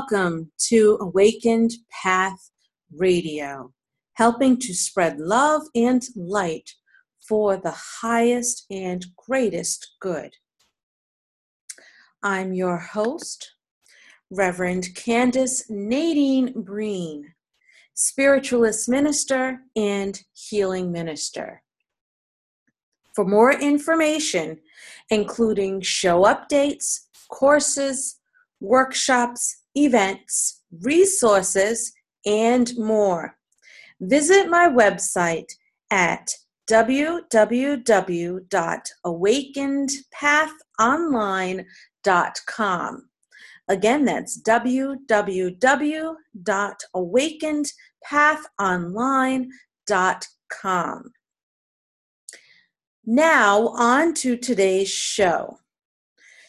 welcome to Awakened Path Radio, helping to spread love and light for the highest and greatest good. I'm your host, Reverend Candace Nadine Breen, spiritualist minister and healing minister. For more information, including show updates, courses, workshops, events, resources, and more, visit my website at www.awakenedpathonline.com. Again, that's www.awakenedpathonline.com. Now, on to today's show.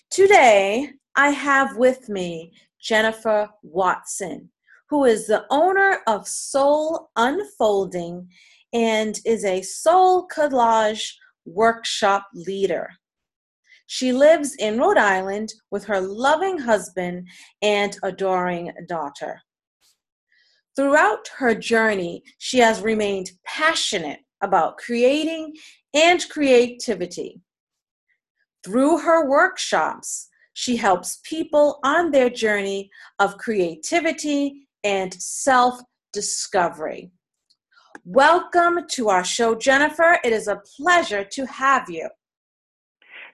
Today, I have with me Jennifer Watson, who is the owner of Soul Unfolding and is a soul collage workshop leader. She lives in Rhode Island with her loving husband and adoring daughter. Throughout her journey, she has remained passionate about creating and creativity. Through her workshops, she helps people on their journey of creativity and self discovery. Welcome to our show, Jennifer. It is a pleasure to have you.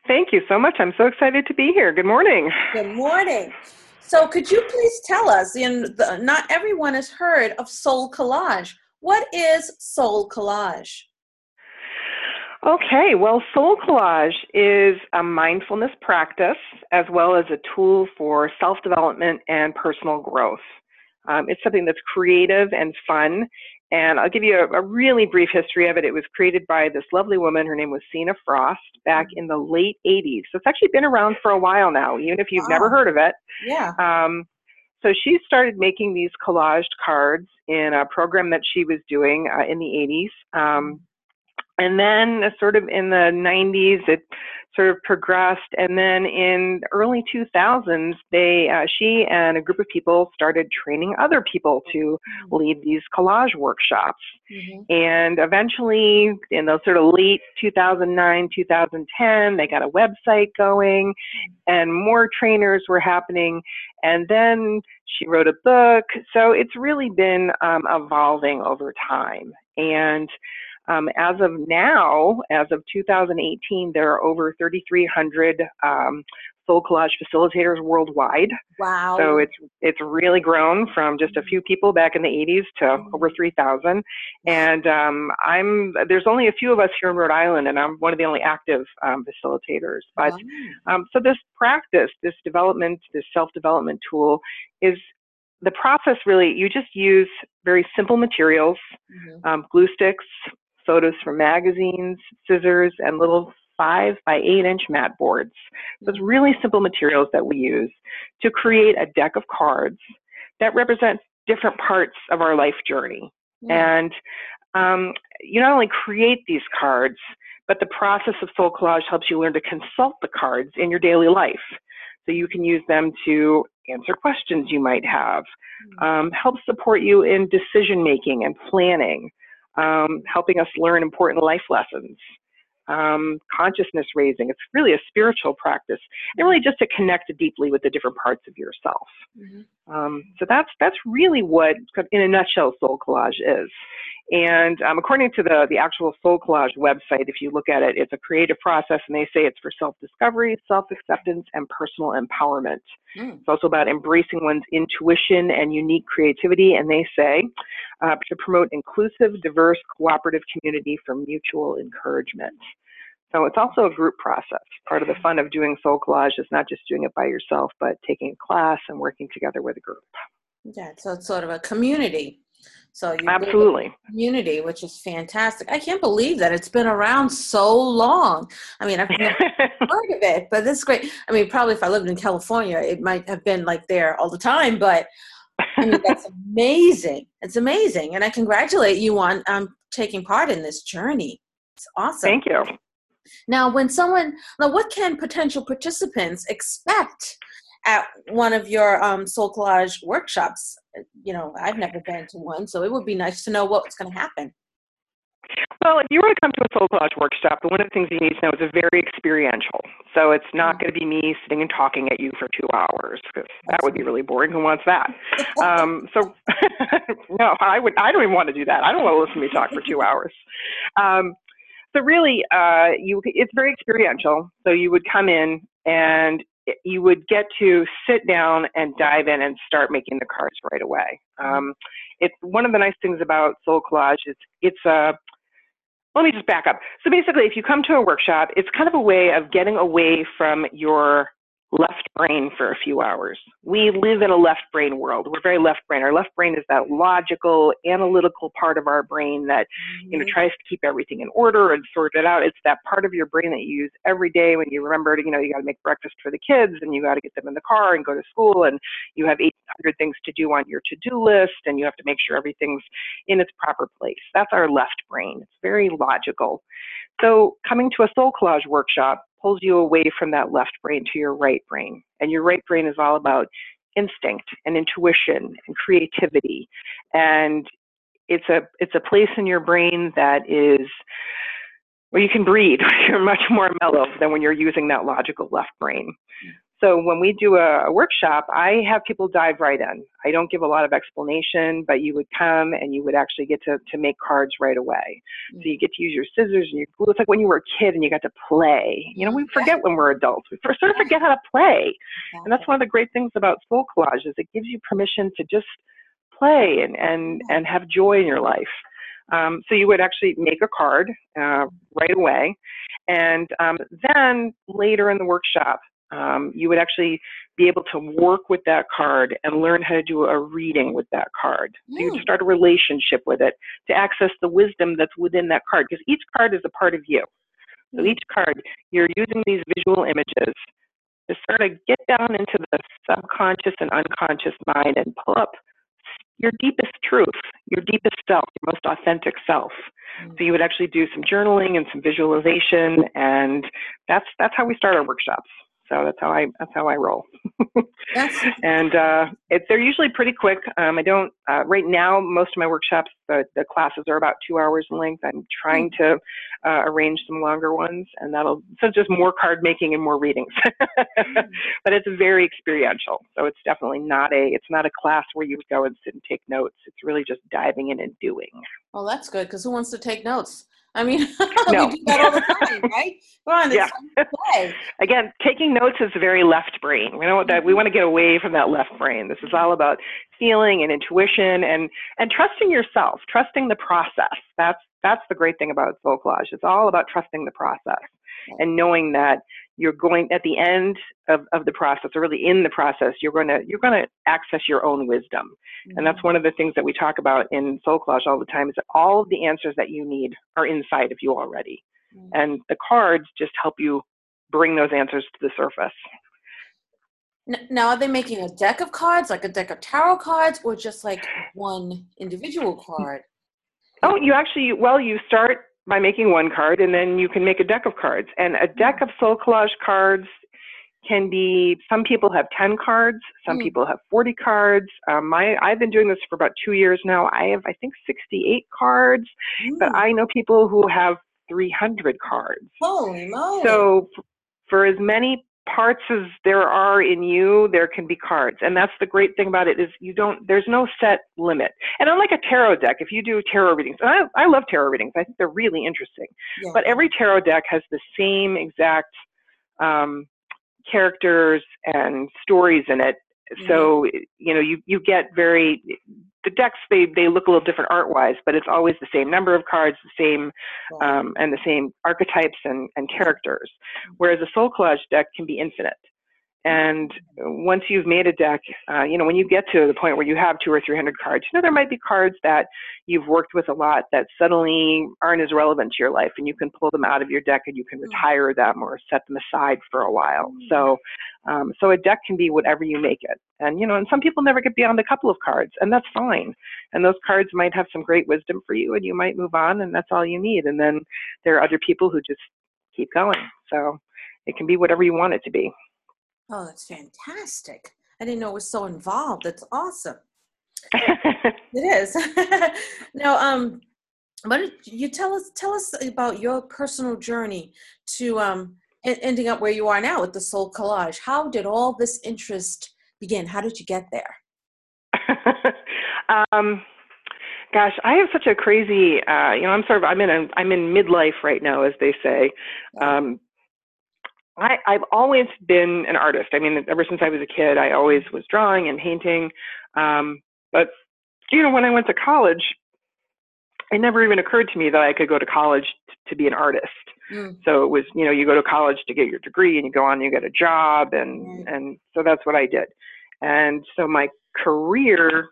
Thank you so much. I'm so excited to be here. Good morning. Good morning. So, could you please tell us? In the, not everyone has heard of Soul Collage. What is Soul Collage? Okay, well, Soul Collage is a mindfulness practice as well as a tool for self development and personal growth. Um, it's something that's creative and fun, and I'll give you a, a, really brief history of it. It was created by this lovely woman. Her name was Seena Frost back in the late 80s. So it's actually been around for a while now, even if you've wow. never heard of it. Yeah. Um, so she started making these collaged cards in a program that she was doing uh, in the 80s. Um, and then uh, sort of in the 90s it sort of progressed. And then in early 2000s they uh, she and a group of people started training other people to lead these collage workshops. Mm-hmm. and eventually in those sort of late 2009 2010 they got a website going and more trainers were happening. And then she wrote a book. So it's really been um, evolving over time. And um, as of now, as of 2018, there are over 3,300 um, soul collage facilitators worldwide. Wow! So it's it's really grown from just a few people back in the 80s to mm-hmm. over 3,000. And um, I'm there's only a few of us here in Rhode Island, and I'm one of the only active um, facilitators. But um, so this practice, this development, this self development tool is the process really you just use very simple materials mm-hmm. um, glue sticks photos from magazines, scissors, and little five by eight inch mat boards. So it's really simple materials that we use to create a deck of cards that represent different parts of our life journey. And um, you not only create these cards, but the process of soul collage helps you learn to consult the cards in your daily life. So you can use them to answer questions you might have, um, help support you in decision making and planning, um, helping us learn important life lessons, um, consciousness raising. It's really a spiritual practice, and really just to connect deeply with the different parts of yourself. Mm-hmm. Um, so that's that's really what, in a nutshell, soul collage is. And um, according to the, the actual Soul Collage website, if you look at it, it's a creative process, and they say it's for self discovery, self acceptance, and personal empowerment. Mm. It's also about embracing one's intuition and unique creativity, and they say uh, to promote inclusive, diverse, cooperative community for mutual encouragement. So it's also a group process. Part of the fun of doing Soul Collage is not just doing it by yourself, but taking a class and working together with a group. Yeah, so it's sort of a community so you absolutely community, which is fantastic. I can't believe that it's been around so long. I mean, I've never heard of it, but this is great. I mean, probably if I lived in California, it might have been like there all the time. But I mean, that's amazing. It's amazing, and I congratulate you on um, taking part in this journey. It's awesome. Thank you. Now, when someone now, what can potential participants expect at one of your um, soul collage workshops. You know, I've never been to one, so it would be nice to know what's going to happen. Well, if you were to come to a soul collage workshop, one of the things you need to know is it's very experiential. So it's not mm. going to be me sitting and talking at you for two hours because that would be really boring. Who wants that? um, so no, I would. I don't even want to do that. I don't want to listen to me talk for two hours. Um, so really, uh, you it's very experiential. So you would come in and you would get to sit down and dive in and start making the cards right away. Um, it's one of the nice things about soul collage is it's a let me just back up. So basically, if you come to a workshop, it's kind of a way of getting away from your left brain for a few hours. We live in a left brain world. We're very left brain. Our left brain is that logical, analytical part of our brain that, you know, mm-hmm. tries to keep everything in order and sort it out. It's that part of your brain that you use every day when you remember to, you know, you got to make breakfast for the kids and you got to get them in the car and go to school and you have 800 things to do on your to-do list and you have to make sure everything's in its proper place. That's our left brain. It's very logical. So coming to a soul collage workshop pulls you away from that left brain to your right brain. And your right brain is all about instinct and intuition and creativity. And it's a it's a place in your brain that is where you can breathe. You're much more mellow than when you're using that logical left brain. Mm. So when we do a, a, workshop, I have people dive right in. I don't give a lot of explanation, but you would come and you would actually get to, to make cards right away. So you get to use your scissors and your glue. It's like when you were a kid and you got to play. You know, we forget when we're adults. We sort of forget how to play. And that's one of the great things about soul collage is it gives you permission to just play and, and, and have joy in your life. Um, so you would actually make a card uh, right away. And um, then later in the workshop, um, you would actually be able to work with that card and learn how to do a reading with that card. So you hmm. start a relationship with it to access the wisdom that's within that card because each card is a part of you. So hmm. each card, you're using these visual images to sort of get down into the subconscious and unconscious mind and pull up your deepest truth, your deepest self, your most authentic self. So you would actually do some journaling and some visualization, and that's that's how we start our workshops. So that's how I that's how I roll. and uh, it, they're usually pretty quick. Um, I don't uh, right now. Most of my workshops, the, the classes are about two hours in length. I'm trying to uh, arrange some longer ones, and that'll so just more card making and more readings. But it's very experiential, so it's definitely not a it's not a class where you go and sit and take notes. It's really just diving in and doing. Well, that's good because who wants to take notes? I mean, no. we do that all the time, right? Come on, yeah. Again, taking notes is very left brain. We know that we mm-hmm. want to get away from that left brain. This is all about feeling and intuition and and trusting yourself, trusting the process. That's that's the great thing about soul collage. It's all about trusting the process and knowing that you're going at the end of, of the process or really in the process you're going to you're going to access your own wisdom mm-hmm. and that's mm-hmm. one of the things that we talk about in soul collage all the time is that all of the answers that you need are inside of you already mm-hmm. and the cards just help you bring those answers to the surface now are they making a deck of cards like a deck of tarot cards or just like one individual card oh you actually well you start by making one card, and then you can make a deck of cards. And a deck of soul collage cards can be some people have 10 cards some mm. people have 40 cards um, my i've been doing this for about two years now i have i think 68 cards mm. but i know people who have 300 cards holy moly so for as many parts as there are in you, there can be cards. And that's the great thing about it is you don't, there's no set limit. And unlike a tarot deck, if you do tarot readings, and I, I love tarot readings, I think they're really interesting. Yeah. But every tarot deck has the same exact um, characters and stories in it. Mm-hmm. So, you know, you, you get very, the decks they they look a little different art wise, but it's always the same number of cards, the same um, and the same archetypes and, and characters. Whereas a soul collage deck can be infinite. And once you've made a deck, uh, you know, when you get to the point where you have two or three hundred cards, you know, there might be cards that you've worked with a lot that suddenly aren't as relevant to your life, and you can pull them out of your deck and you can mm. retire them or set them aside for a while. Mm. So, um, so a deck can be whatever you make it. And you know, and some people never get beyond a couple of cards, and that's fine. And those cards might have some great wisdom for you, and you might move on, and that's all you need. And then there are other people who just keep going. So it can be whatever you want it to be. Oh, that's fantastic. I didn't know it was so involved. That's awesome. it is. now, um, what did you tell us? Tell us about your personal journey to um, ending up where you are now with the soul collage. How did all this interest begin? How did you get there? um, gosh, I have such a crazy. Uh, you know, I'm sort of. I'm in a. I'm in midlife right now, as they say. Um, I, I've always been an artist. I mean, ever since I was a kid, I always was drawing and painting. Um, but you know, when I went to college, it never even occurred to me that I could go to college t- to be an artist. Mm. So it was, you know, you go to college to get your degree and you go on, and you get a job, and mm. and so that's what I did. And so my career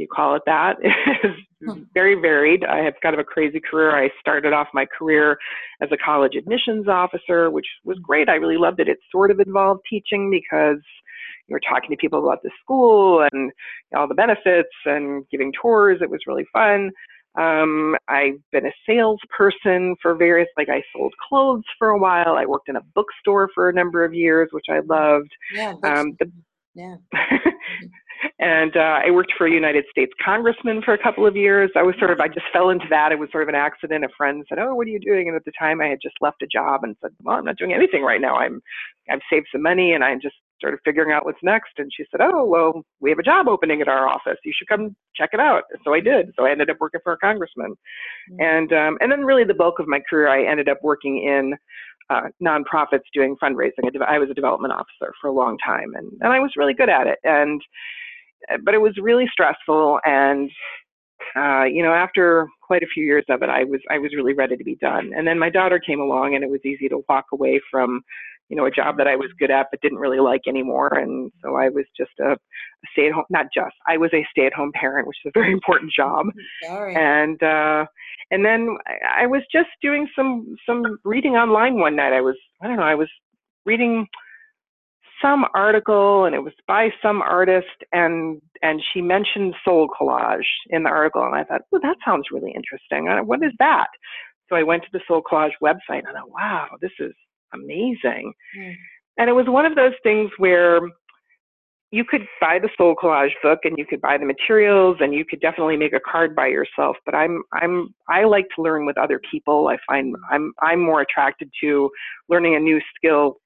you call it that, is hmm. very varied. I have kind of a crazy career. I started off my career as a college admissions officer, which was great. I really loved it. It sort of involved teaching because you were talking to people about the school and all the benefits and giving tours. It was really fun. Um, I've been a salesperson for various, like I sold clothes for a while. I worked in a bookstore for a number of years, which I loved. Yeah. Um, the, yeah. and uh, I worked for a United States congressman for a couple of years. I was sort of, I just fell into that. It was sort of an accident. A friend said, "Oh, what are you doing?" And at the time, I had just left a job and said, "Well, I'm not doing anything right now. I'm, I've saved some money and I'm just sort of figuring out what's next." And she said, "Oh, well, we have a job opening at our office. You should come check it out." So I did. So I ended up working for a congressman, mm-hmm. and um, and then really the bulk of my career, I ended up working in uh, nonprofits doing fundraising. I was a development officer for a long time, and, and I was really good at it. And but it was really stressful and uh, you know after quite a few years of it i was i was really ready to be done. And then my daughter came along and it was easy to walk away from you know a job that i was good at but didn't really like anymore. And so i was just a, a stay at home not just i was a stay at home parent which is a very important job. Sorry. and uh and then i was just doing some some reading online one night. I was i don't know i was reading some article and it was by some artist and and she mentioned soul collage in the article and I thought, well, that sounds really interesting. What is that? So I went to the soul collage website and I thought, wow, this is amazing. Mm. And it was one of those things where you could buy the soul collage book and you could buy the materials and you could definitely make a card by yourself but i'm i'm i like to learn with other people i find i'm i'm more attracted to learning a new skill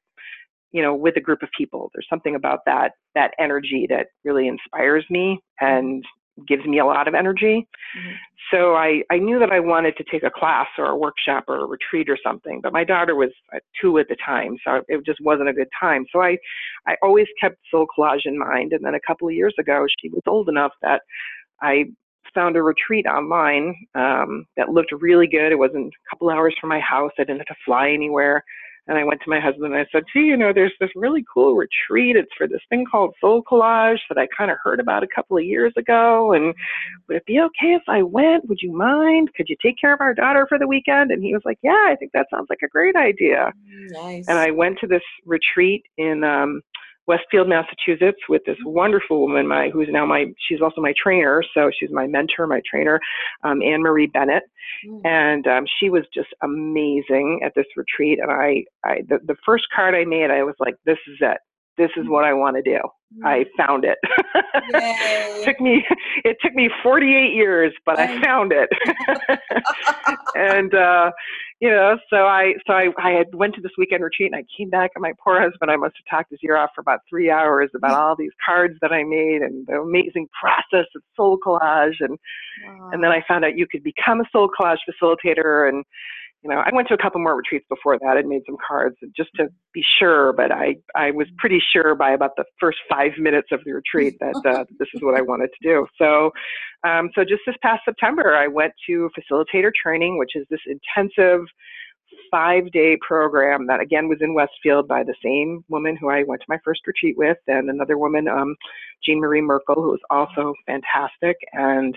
you know with a group of people there's something about that that energy that really inspires me and gives me a lot of energy mm-hmm. so i i knew that i wanted to take a class or a workshop or a retreat or something but my daughter was uh, two at the time so it just wasn't a good time so i i always kept soul collage in mind and then a couple of years ago she was old enough that i found a retreat online um, that looked really good. It wasn't a couple hours from my house. I didn't have to fly anywhere. And I went to my husband and I said, gee, you know, there's this really cool retreat. It's for this thing called Soul Collage that I kind of heard about a couple of years ago. And would it be okay if I went? Would you mind? Could you take care of our daughter for the weekend? And he was like, yeah, I think that sounds like a great idea. Nice. And I went to this retreat in um, Westfield, Massachusetts, with this wonderful woman, my who's now my she's also my trainer, so she's my mentor, my trainer, um, Anne Marie Bennett, mm. and um, she was just amazing at this retreat. And I, I the, the first card I made, I was like, this is it this is what I want to do. I mm. found it. it took me it took me 48 years, but I found it. and uh you know, so I so I I had went to this weekend retreat and I came back and my poor husband I must have talked his ear off for about 3 hours about mm. all these cards that I made and the amazing process of soul collage and wow. and then I found out you could become a soul collage facilitator and you know, I went to a couple more retreats before that and made some cards just to be sure, but I, I was pretty sure by about the first five minutes of the retreat that uh, this is what I wanted to do. So, um, so just this past September, I went to facilitator training, which is this intensive five day program that again was in Westfield by the same woman who I went to my first retreat with and another woman, um, Jean Marie Merkel, who was also fantastic. And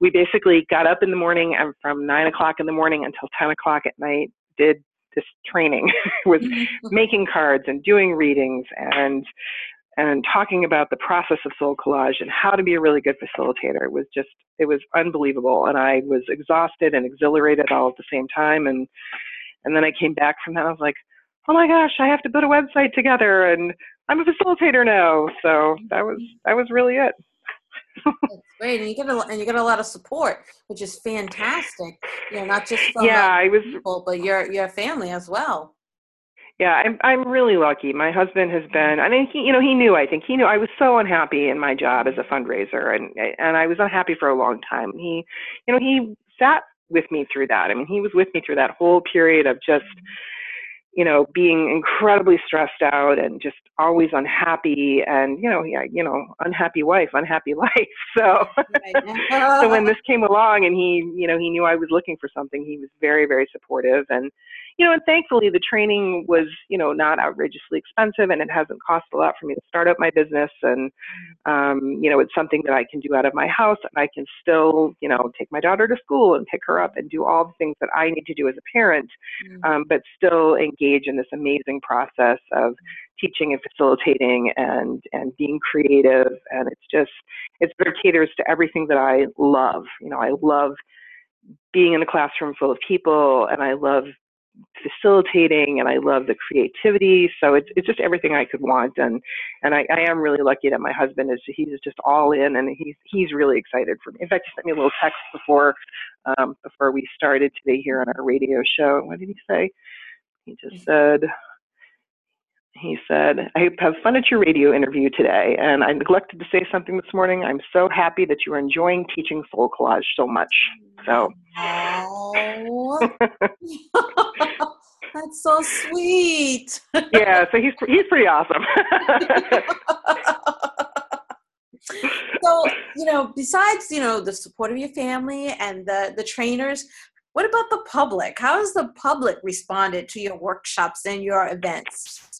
we basically got up in the morning and from nine o'clock in the morning until 10 o'clock at night did this training with mm-hmm. making cards and doing readings and and talking about the process of soul collage and how to be a really good facilitator. It was just it was unbelievable and I was exhausted and exhilarated all at the same time and and then I came back from that I was like oh my gosh, I have to put a website together and I'm a facilitator now. So that was mm-hmm. that was really it. That's great, and you get a and you get a lot of support, which is fantastic. You know, not just from yeah, I was people, but your your family as well. Yeah, I'm I'm really lucky. My husband has been. I mean, he you know he knew. I think he knew I was so unhappy in my job as a fundraiser, and and I was unhappy for a long time. He, you know, he sat with me through that. I mean, he was with me through that whole period of just you know, being incredibly stressed out and just always unhappy and, you know, yeah, you know, unhappy wife, unhappy life. So, so when this came along and he, you know, he knew I was looking for something, he was very, very supportive and, you know, and thankfully the training was, you know, not outrageously expensive and it hasn't cost a lot for me to start up my business. And, um, you know, it's something that I can do out of my house and I can still, you know, take my daughter to school and pick her up and do all the things that I need to do as a parent, mm-hmm. um, but still engage in this amazing process of teaching and facilitating and, and being creative. And it's just, it's very caters to everything that I love. You know, I love being in a classroom full of people and I love facilitating and I love the creativity. So it's it's just everything I could want and and I, I am really lucky that my husband is he's just all in and he's he's really excited for me. In fact he sent me a little text before um, before we started today here on our radio show. What did he say? He just said he said, I have fun at your radio interview today, and I neglected to say something this morning. I'm so happy that you are enjoying teaching soul collage so much. So. Oh. That's so sweet. yeah, so he's he's pretty awesome. so, you know, besides, you know, the support of your family and the the trainers, what about the public? How has the public responded to your workshops and your events?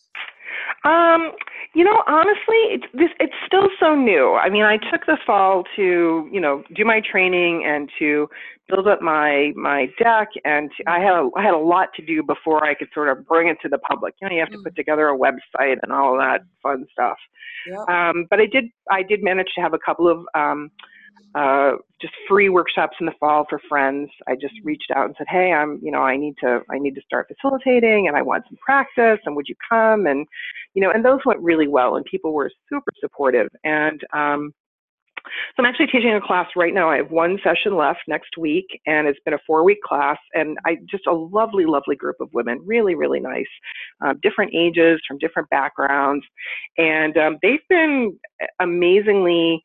Um, you know, honestly, it's this it's still so new. I mean, I took the fall to, you know, do my training and to build up my my deck and to, I had a, I had a lot to do before I could sort of bring it to the public. You know, you have to put mm. together a website and all that fun stuff. Yeah. Um, but I did I did manage to have a couple of um uh, just free workshops in the fall for friends. I just reached out and said, "Hey, I'm, you know, I need to, I need to start facilitating, and I want some practice, and would you come?" And, you know, and those went really well, and people were super supportive. And um, so I'm actually teaching a class right now. I have one session left next week, and it's been a four-week class, and I just a lovely, lovely group of women, really, really nice, uh, different ages, from different backgrounds, and um, they've been amazingly.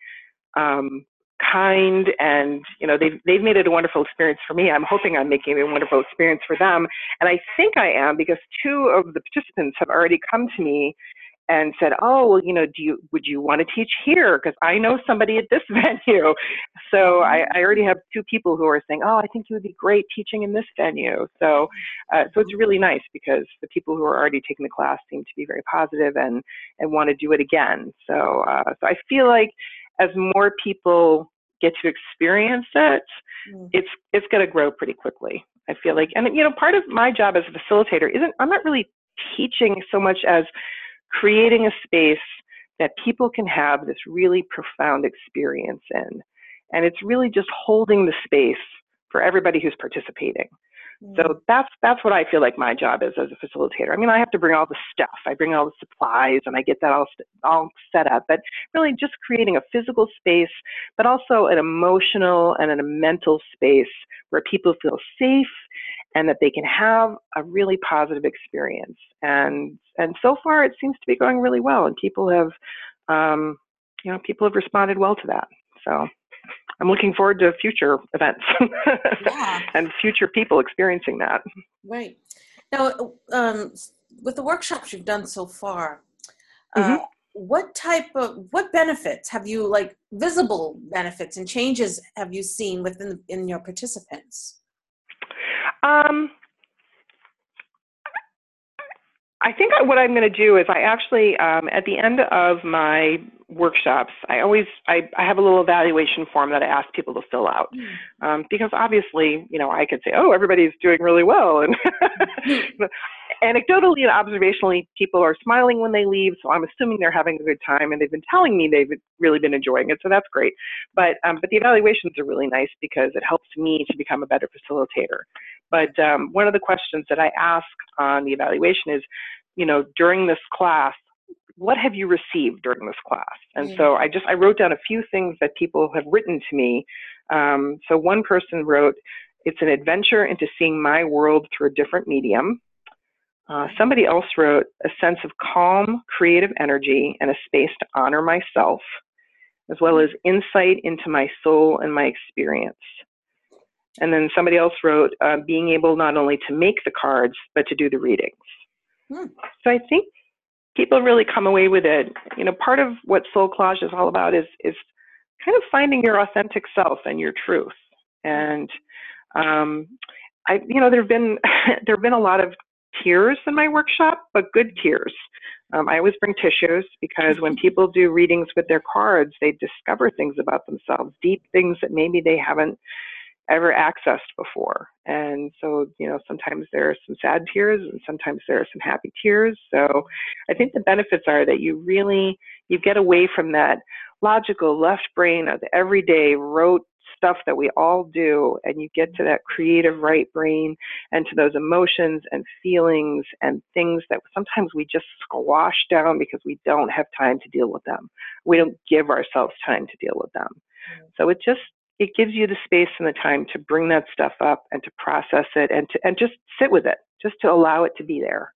Um, kind and you know they've they've made it a wonderful experience for me. I'm hoping i'm making it a wonderful experience for them. And i think i am because two of the participants have already come to me and said oh well you know do you would you want to teach here? Because i know somebody at this venue. So I, I already have two people who are saying oh i think you would be great teaching in this venue. So uh, so it's really nice because the people who are already taking the class seem to be very positive and and want to do it again. So uh, so i feel like as more people get to experience it, mm. it's it's going to grow pretty quickly. I feel like, and you know, part of my job as a facilitator isn't I'm not really teaching so much as creating a space that people can have this really profound experience in, and it's really just holding the space for everybody who's participating. So mm. that's that's what I feel like my job is as a facilitator. I mean, I have to bring all the stuff, I bring all the supplies, and I get that all all set up. But really, just creating a physical space, but also an emotional and a mental space where people feel safe and that they can have a really positive experience. And and so far, it seems to be going really well, and people have, um, you know, people have responded well to that. So. I'm looking forward to future events yeah. and future people experiencing that. Right. Now, um, with the workshops you've done so far, uh, mm-hmm. what type of what benefits have you like visible benefits and changes have you seen within in your participants? Um, I think what I'm going to do is I actually, um, at the end of my workshops, I always I, I have a little evaluation form that I ask people to fill out um, because obviously, you know, I could say, oh, everybody's doing really well, and anecdotally and observationally, people are smiling when they leave, so I'm assuming they're having a good time, and they've been telling me they've really been enjoying it, so that's great. But um, but the evaluations are really nice because it helps me to become a better facilitator. But um, one of the questions that I ask on the evaluation is, you know, during this class, what have you received during this class? And so I just I wrote down a few things that people have written to me. Um, so one person wrote, "It's an adventure into seeing my world through a different medium." Uh, somebody else wrote, "A sense of calm, creative energy, and a space to honor myself, as well as insight into my soul and my experience." And then somebody else wrote, uh, "Being able not only to make the cards but to do the readings." Hmm. So I think people really come away with it. You know, part of what Soul Collage is all about is is kind of finding your authentic self and your truth. And um, I, you know, there've been there've been a lot of tears in my workshop, but good tears. Um, I always bring tissues because when people do readings with their cards, they discover things about themselves, deep things that maybe they haven't ever accessed before. And so, you know, sometimes there are some sad tears and sometimes there are some happy tears. So I think the benefits are that you really, you get away from that logical left brain of the everyday rote stuff that we all do and you get to that creative right brain and to those emotions and feelings and things that sometimes we just squash down because we don't have time to deal with them. We don't give ourselves time to deal with them. Mm. So it just it gives you the space and the time to bring that stuff up and to process it and to and just sit with it, just to allow it to be there.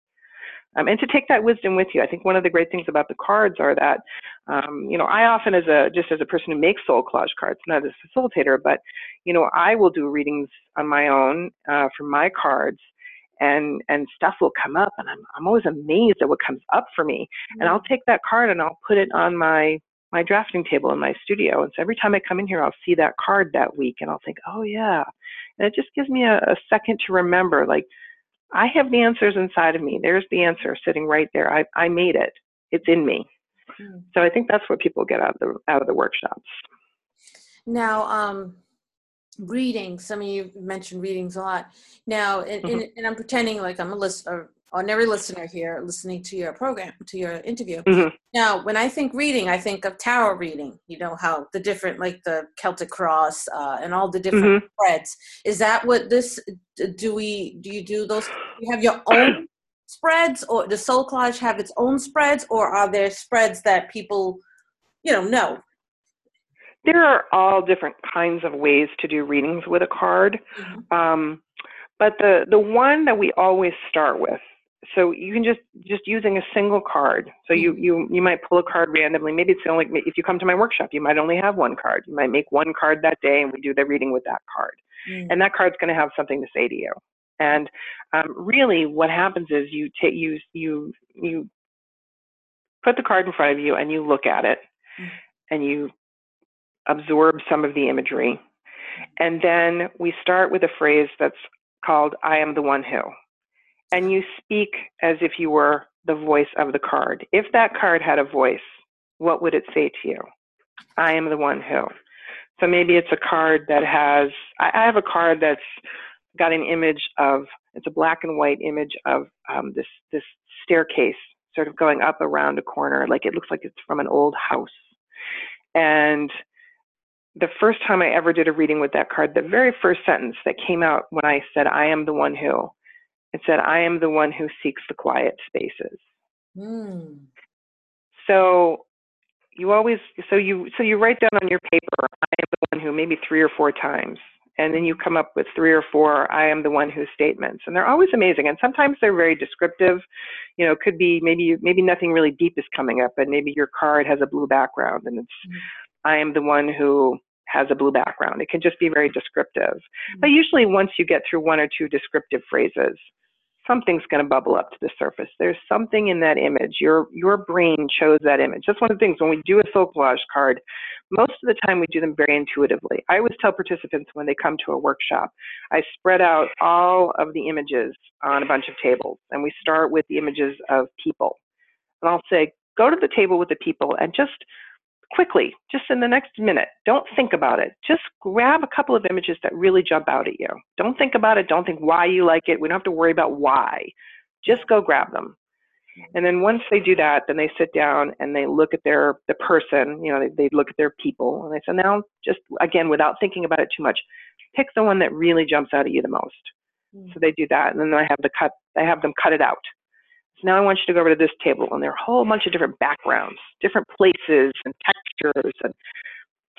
Um, and to take that wisdom with you. I think one of the great things about the cards are that, um, you know, I often, as a just as a person who makes soul collage cards, not as a facilitator, but you know, I will do readings on my own uh, for my cards, and and stuff will come up, and I'm I'm always amazed at what comes up for me, and I'll take that card and I'll put it on my my drafting table in my studio. And so every time I come in here, I'll see that card that week and I'll think, oh, yeah. And it just gives me a, a second to remember, like, I have the answers inside of me. There's the answer sitting right there. I, I made it. It's in me. Mm-hmm. So I think that's what people get out of the out of the workshops. Now, um, readings. I mean, you mentioned readings a lot. Now, and, mm-hmm. and, and I'm pretending like I'm a list, listener, on every listener here listening to your program, to your interview. Mm-hmm. Now, when I think reading, I think of tarot reading. You know how the different, like the Celtic cross uh, and all the different mm-hmm. spreads. Is that what this? Do we? Do you do those? Do you have your own spreads, or does Soul Collage have its own spreads, or are there spreads that people, you know, know? There are all different kinds of ways to do readings with a card. Mm-hmm. Um, but the the one that we always start with so you can just just using a single card. So you mm-hmm. you you might pull a card randomly. Maybe it's the only if you come to my workshop you might only have one card. You might make one card that day and we do the reading with that card. Mm. and that card's going to have something to say to you. And um, really what happens is you take you you you put the card in front of you and you look at it mm. and you absorb some of the imagery. And then we start with a phrase that's called i am the one who and you speak as if you were the voice of the card. If that card had a voice, what would it say to you? I am the one who. So maybe it's a card that has, I have a card that's got an image of, it's a black and white image of um, this, this staircase sort of going up around a corner, like it looks like it's from an old house. And the first time I ever did a reading with that card, the very first sentence that came out when I said, I am the one who, it said, I am the one who seeks the quiet spaces. Mm. So you always so you so you write down on your paper, I am the one who maybe three or four times. And then you come up with three or four I am the one who statements. And they're always amazing. And sometimes they're very descriptive. You know, it could be maybe maybe nothing really deep is coming up, and maybe your card has a blue background and it's mm. I am the one who has a blue background. It can just be very descriptive. Mm. But usually once you get through one or two descriptive phrases, something's going to bubble up to the surface. There's something in that image. Your your brain chose that image. That's one of the things when we do a soul collage card. Most of the time, we do them very intuitively. I always tell participants when they come to a workshop, I spread out all of the images on a bunch of tables, and we start with the images of people. And I'll say, go to the table with the people and just quickly, just in the next minute. Don't think about it. Just grab a couple of images that really jump out at you. Don't think about it. Don't think why you like it. We don't have to worry about why. Just go grab them. And then once they do that, then they sit down and they look at their the person, you know, they, they look at their people and they say, now just again, without thinking about it too much, pick the one that really jumps out at you the most. Mm. So they do that, and then I have the cut. I have them cut it out. Now I want you to go over to this table, and there are a whole bunch of different backgrounds, different places and textures, and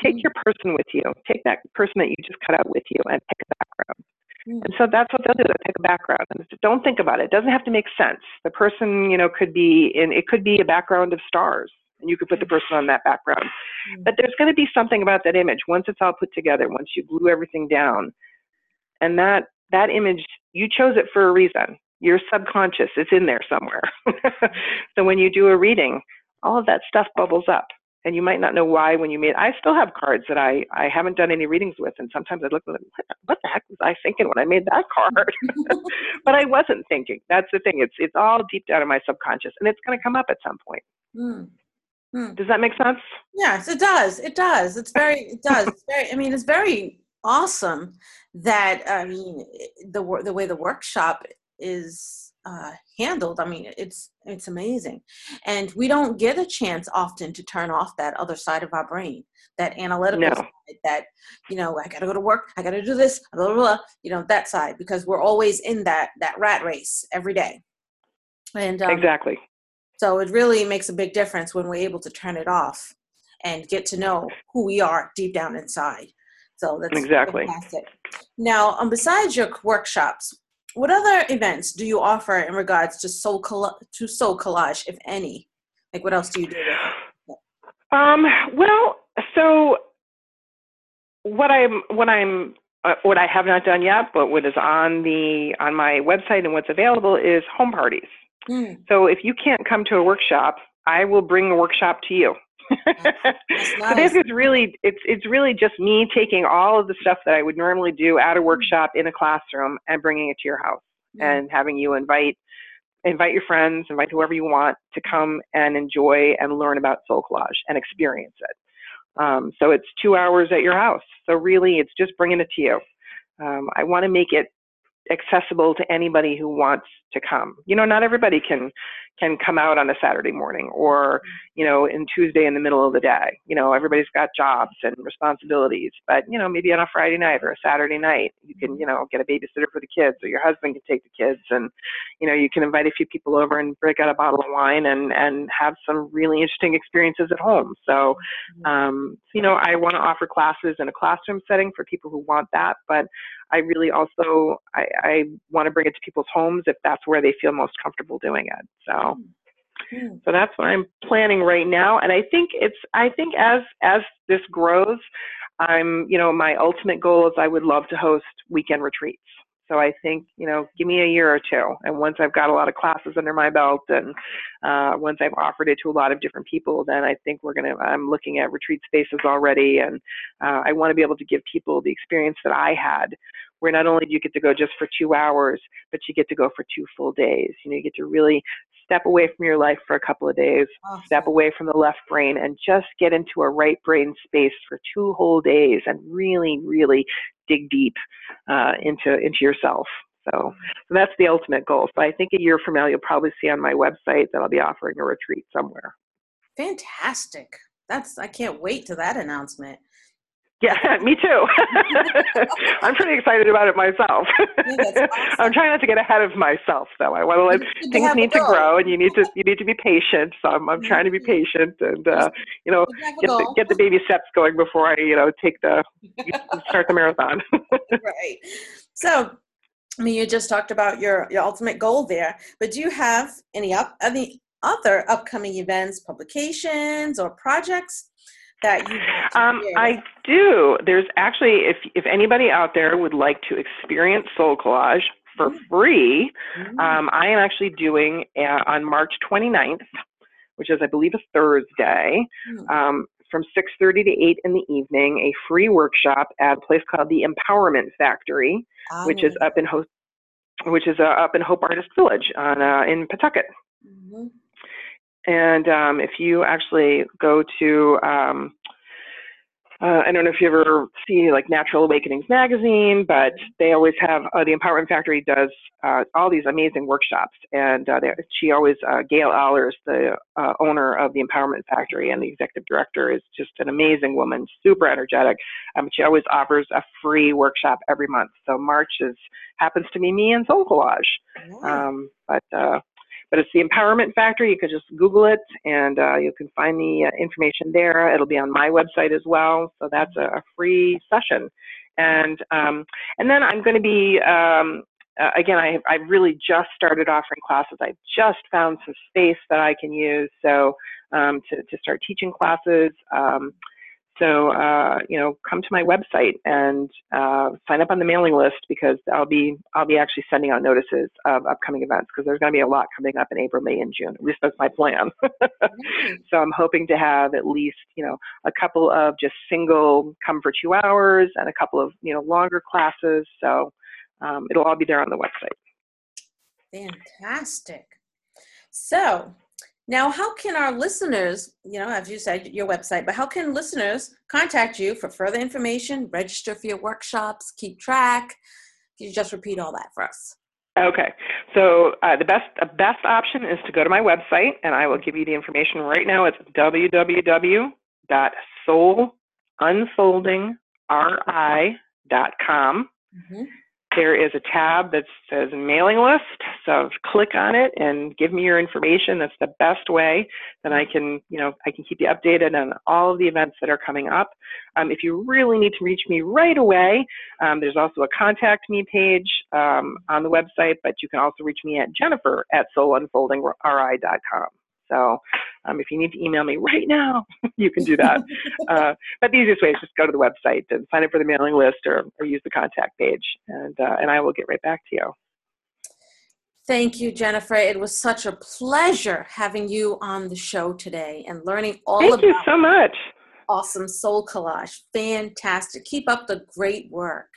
take mm. your person with you. Take that person that you just cut out with you and pick a background. Mm. And so that's what they'll do. They'll pick a background. And don't think about it. It doesn't have to make sense. The person, you know, could be in, it could be a background of stars. And you could put the person on that background. Mm. But there's going to be something about that image once it's all put together, once you glue everything down. And that, that image, you chose it for a reason. You're subconscious. It's in there somewhere. so when you do a reading, all of that stuff bubbles up and you might not know why when you made i still have cards that i i haven't done any readings with and sometimes i look at them what, what the heck was i thinking when i made that card but i wasn't thinking that's the thing it's it's all deep down in my subconscious and it's going to come up at some point mm. Mm. does that make sense yes it does it does it's very it does it's very i mean it's very awesome that i mean the the way the workshop is uh, handled i mean it's it's amazing. And we don't get a chance often to turn off that other side of our brain that analytical no. side that you know i gotta go to work i gotta do this blah, blah, blah, you know that side because we're always in that that rat race every day. And um, exactly. so it really makes a big difference when we're able to turn it off and get to know who we are deep down inside. So that's exactly. fantastic. now um, besides your workshops what other events do you offer in regards to soul coll- to soul collage, if any? Like, what else do you do? Um, well, so what I'm what I'm uh, what I have not done yet, but what is on the on my website and what's available is home parties. Mm. So if you can't come to a workshop, I will bring a workshop to you. so this is really it's it's really just me taking all of the stuff that I would normally do at a mm. workshop in a classroom and bringing it to your house mm-hmm. and having you invite invite your friends, invite whoever you want to come and enjoy and learn about soul collage and experience it. Um, so it's two hours at your house. So really, it's just bringing it to you. Um, I want to make it accessible to anybody who wants to come. You know, not everybody can can come out on a Saturday morning or, you know, in Tuesday in the middle of the day. You know, everybody's got jobs and responsibilities, but you know, maybe on a Friday night or a Saturday night, you can, you know, get a babysitter for the kids or your husband can take the kids and, you know, you can invite a few people over and break out a bottle of wine and and have some really interesting experiences at home. So, um, you know, I want to offer classes in a classroom setting for people who want that, but I really also I, I want to bring it to people's homes if that's where they feel most comfortable doing it. So mm. so that's what I'm planning right now. And I think it's I think as as this grows, I'm you know my ultimate goal is I would love to host weekend retreats. So I think, you know, give me a year or two. And once I've got a lot of classes under my belt and uh, once I've offered it to a lot of different people, then I think we're going to, I'm looking at retreat spaces already. And uh, I want to be able to give people the experience that I had, where not only do you get to go just for two hours, but you get to go for two full days. You know, you get to really step away from your life for a couple of days, awesome. step away from the left brain, and just get into a right brain space for two whole days and really, really dig deep uh, into into yourself. So, so that's the ultimate goal. So I think a year from now, you'll probably see on my website that I'll be offering a retreat somewhere. Fantastic. That's I can't wait to that announcement. Yeah, me too. I'm pretty excited about it myself. Yeah, awesome. I'm trying not to get ahead of myself, though. I want to let things need to grow, and you need to you need to be patient. So I'm I'm trying to be patient, and uh, you know get the, get the baby steps going before I you know take the start the marathon. right. So I mean, you just talked about your your ultimate goal there, but do you have any up any other upcoming events, publications, or projects that you um, I do. There's actually, if if anybody out there would like to experience Soul Collage for mm. free, mm-hmm. um, I am actually doing uh, on March 29th, which is I believe a Thursday. Mm-hmm. Um, from 6.30 to 8 in the evening, a free workshop at a place called the Empowerment Factory, which is up in Hope, which is uh, up in Hope Artist Village on uh, in Pawtucket. Mm-hmm. And um, if you actually go to um, uh, I don't know if you ever see like Natural Awakenings magazine, but they always have uh, the Empowerment Factory does uh, all these amazing workshops, and uh, she always uh, Gail Allers, the uh, owner of the Empowerment Factory and the executive director, is just an amazing woman, super energetic. Um, she always offers a free workshop every month. So March is happens to be me and Soul Collage, um, but but it's the Empowerment Factory. You can just Google it and uh, you can find the uh, information there. It'll be on my website as well. So that's a, a free session. And, um, and then I'm going to be, um, uh, again, I, I really just started offering classes. I just found some space that I can use. So um, to, to start teaching classes. Um, so, uh, you know, come to my website and uh, sign up on the mailing list because I'll be I'll be actually sending out notices of upcoming events because there's going to be a lot coming up in April, May, and June. At least that's my plan. so I'm hoping to have at least you know a couple of just single come for two hours and a couple of you know longer classes. So um, it'll all be there on the website. Fantastic. So now, how can our listeners, you know, as you said, your website, but how can listeners contact you for further information, register for your workshops, keep track? Can you just repeat all that for us? Okay, so uh, the best uh, best option is to go to my website, and I will give you the information right now. It's www.soulunfoldingri.com. Mm-hmm there is a tab that says mailing list. So click on it and give me your information. That's the best way that I can, you know, I can keep you updated on all of the events that are coming up. Um, if you really need to reach me right away, um, there's also a contact me page um, on the website, but you can also reach me at jennifer at soulunfoldingri.com. So um, if you need to email me right now, you can do that. uh, but the easiest way is just go to the website and sign up for the mailing list or, or use the contact page, and, uh, and I will get right back to you. Thank you, Jennifer. It was such a pleasure having you on the show today and learning all Thank about you so much. Awesome soul collage. Fantastic. Keep up the great work.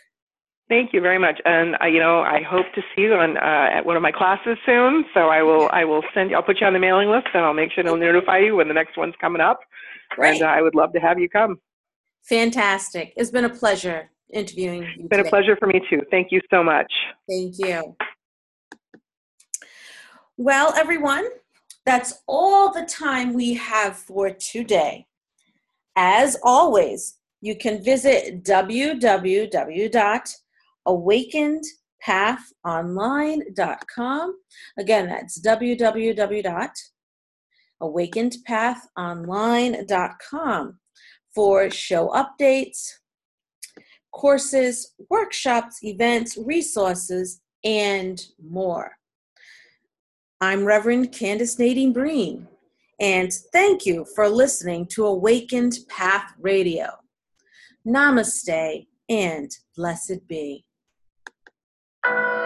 Thank you very much, and uh, you know I hope to see you on uh, at one of my classes soon. So I will I will send you. I'll put you on the mailing list, and I'll make sure to notify you when the next one's coming up. Great. And uh, I would love to have you come. Fantastic! It's been a pleasure interviewing you. It's been today. a pleasure for me too. Thank you so much. Thank you. Well, everyone, that's all the time we have for today. As always, you can visit www awakenedpathonline.com. Again, that's www.awakenedpathonline.com for show updates, courses, workshops, events, resources, and more. I'm Reverend Candace Nadine Breen, and thank you for listening to Awakened Path Radio. Namaste and blessed be thank you